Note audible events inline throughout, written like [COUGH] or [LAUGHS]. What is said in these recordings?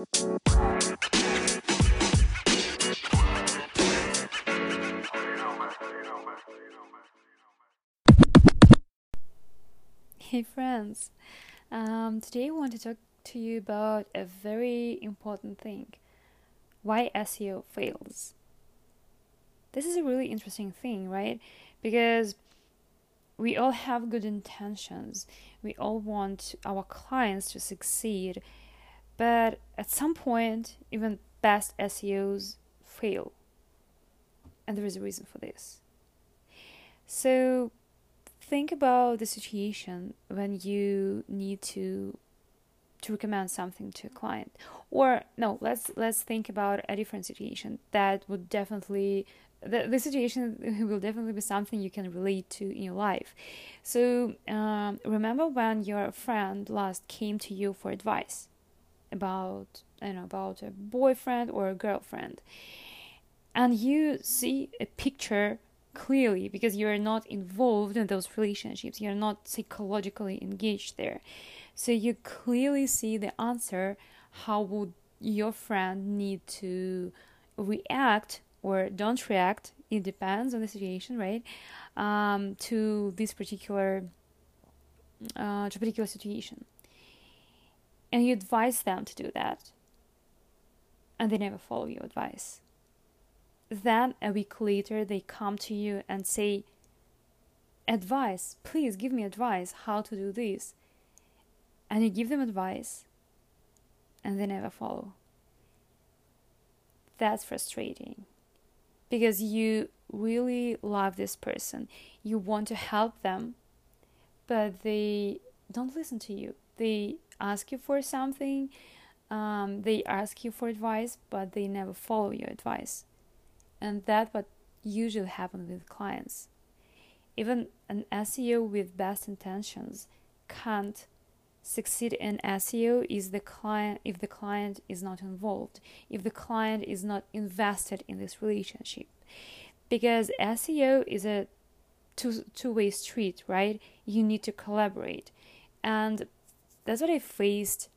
Hey friends, um, today I want to talk to you about a very important thing why SEO fails. This is a really interesting thing, right? Because we all have good intentions, we all want our clients to succeed, but at some point, even best SEOs fail. And there is a reason for this. So, think about the situation when you need to to recommend something to a client or no let's let's think about a different situation that would definitely the, the situation [LAUGHS] will definitely be something you can relate to in your life so um, remember when your friend last came to you for advice about you know about a boyfriend or a girlfriend. And you see a picture clearly because you're not involved in those relationships. You're not psychologically engaged there. So you clearly see the answer. How would your friend need to react or don't react? It depends on the situation right? Um, to this particular uh, to particular situation and you advise them to do that and they never follow your advice then a week later they come to you and say advice please give me advice how to do this and you give them advice and they never follow. That's frustrating because you really love this person. You want to help them, but they don't listen to you. They ask you for something, um, they ask you for advice, but they never follow your advice. And that's what usually happens with clients. Even an SEO with best intentions can't succeed in SEO is the client if the client is not involved, if the client is not invested in this relationship. Because SEO is a two two-way street, right? You need to collaborate. And that's what I faced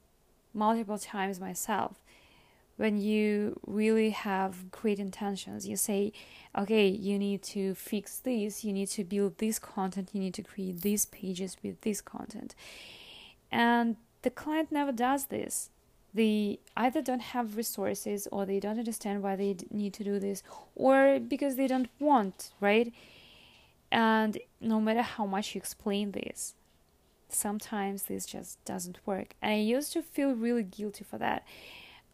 multiple times myself. When you really have great intentions, you say, okay, you need to fix this, you need to build this content, you need to create these pages with this content and the client never does this. They either don't have resources or they don't understand why they need to do this or because they don't want, right? And no matter how much you explain this, sometimes this just doesn't work. And I used to feel really guilty for that.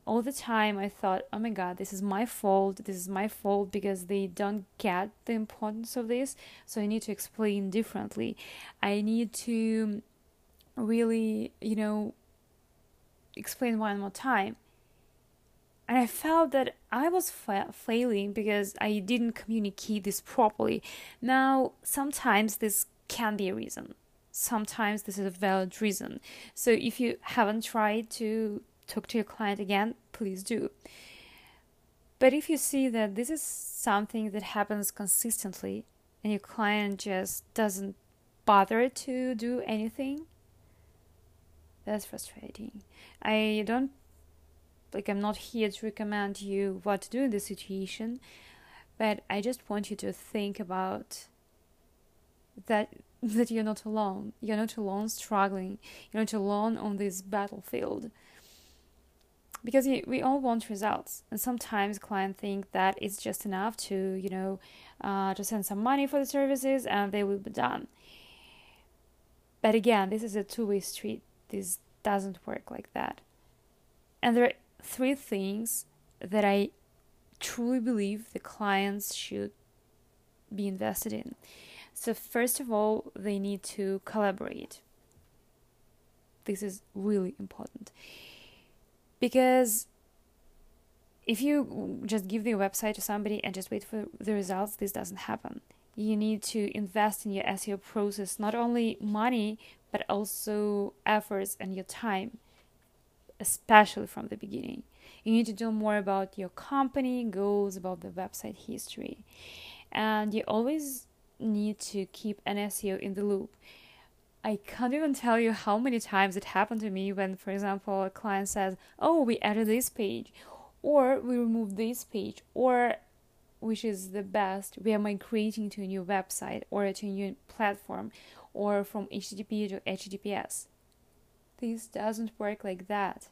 All the time I thought, oh my god, this is my fault. This is my fault because they don't get the importance of this. So I need to explain differently. I need to really, you know, explain one more time. And I felt that I was fa- failing because I didn't communicate this properly. Now, sometimes this can be a reason. Sometimes this is a valid reason. So if you haven't tried to talk to your client again, please do. But if you see that this is something that happens consistently and your client just doesn't bother to do anything, that's frustrating. I don't like I'm not here to recommend you what to do in this situation, but I just want you to think about that [LAUGHS] that you're not alone. You're not alone struggling. You're not alone on this battlefield. Because we all want results, and sometimes clients think that it's just enough to, you know, uh, to send some money for the services and they will be done. But again, this is a two-way street this doesn't work like that. And there are three things that I truly believe the clients should be invested in. So, first of all, they need to collaborate. This is really important because if you just give the website to somebody and just wait for the results, this doesn't happen. You need to invest in your SEO process, not only money, but also efforts and your time, especially from the beginning. You need to know more about your company goals, about the website history, and you always need to keep an SEO in the loop. I can't even tell you how many times it happened to me when, for example, a client says, Oh, we added this page, or we removed this page, or which is the best, we are migrating to a new website or to a new platform, or from HTTP to HTTPS. This doesn't work like that.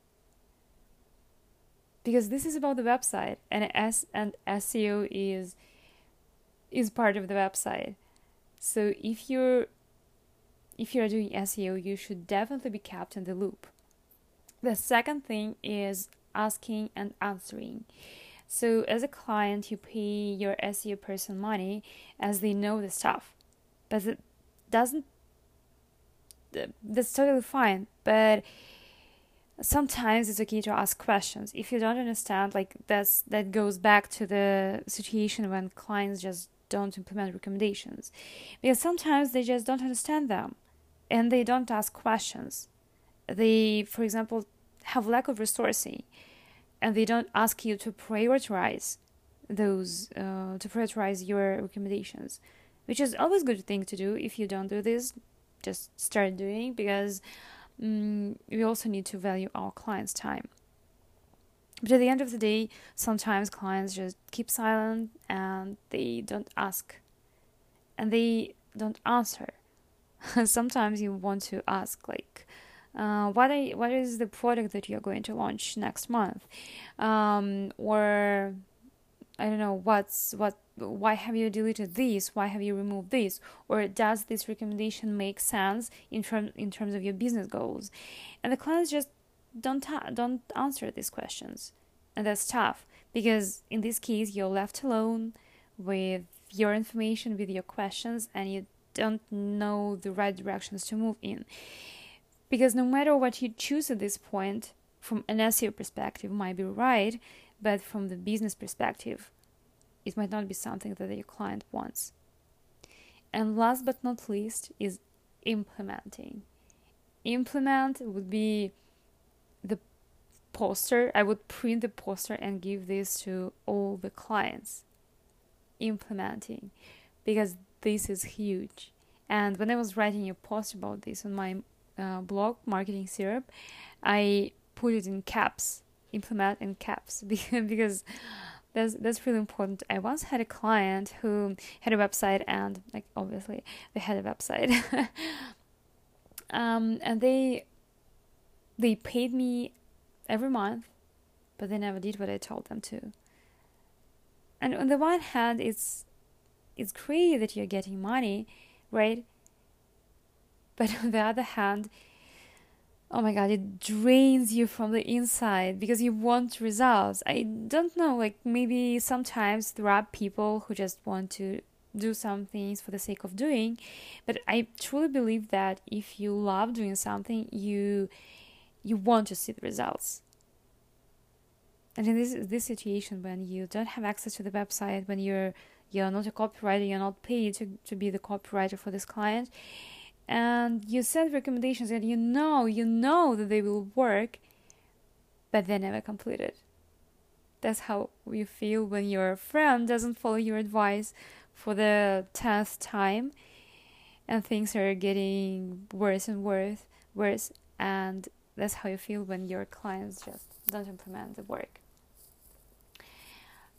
Because this is about the website and S and SEO is is part of the website. So if you're if you're doing SEO, you should definitely be kept in the loop. The second thing is asking and answering. So, as a client, you pay your SEO person money as they know the stuff, but it doesn't. That's totally fine, but sometimes it's okay to ask questions if you don't understand. Like that's that goes back to the situation when clients just don't implement recommendations because sometimes they just don't understand them and they don't ask questions. They, for example, have lack of resourcing, and they don't ask you to prioritize those uh, to prioritize your recommendations, which is always a good thing to do. If you don't do this, just start doing because um, we also need to value our clients' time. But at the end of the day, sometimes clients just keep silent and they don't ask. And they don't answer. [LAUGHS] sometimes you want to ask like uh, what what is the product that you're going to launch next month? Um, or I don't know what's what why have you deleted this? Why have you removed this? Or does this recommendation make sense in terms in terms of your business goals? And the clients just don't ta- don't answer these questions and that's tough because in this case you're left alone with your information with your questions and you don't know the right directions to move in. Because no matter what you choose at this point, from an SEO perspective, might be right, but from the business perspective, it might not be something that your client wants. And last but not least is implementing. Implement would be poster. I would print the poster and give this to all the clients. Implementing. Because this is huge. And when I was writing a post about this on my uh, blog, Marketing Syrup, I put it in caps, implement in caps, [LAUGHS] because that's that's really important. I once had a client who had a website, and like obviously they had a website, [LAUGHS] um, and they they paid me every month, but they never did what I told them to. And on the one hand, it's it's great that you're getting money, right? But [LAUGHS] on the other hand, oh my god, it drains you from the inside because you want results. I don't know, like maybe sometimes there are people who just want to do some things for the sake of doing, but I truly believe that if you love doing something, you you want to see the results. And in this this situation when you don't have access to the website, when you're you're not a copywriter, you're not paid to, to be the copywriter for this client, and you send recommendations and you know, you know that they will work, but they're never completed. That's how you feel when your friend doesn't follow your advice for the tenth time, and things are getting worse and worse, worse, and that's how you feel when your clients just don't implement the work.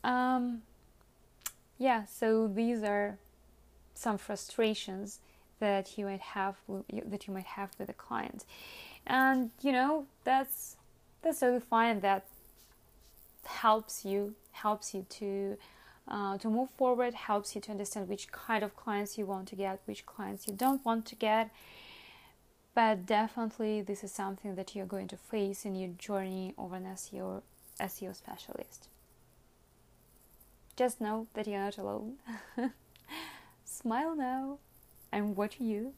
Um, yeah, so these are some frustrations that you might have that you might have with a client, and you know that's that's totally fine. That helps you helps you to uh, to move forward, helps you to understand which kind of clients you want to get, which clients you don't want to get. But definitely, this is something that you're going to face in your journey of an SEO SEO specialist. Just know that you're not alone. [LAUGHS] Smile now. I'm watching you.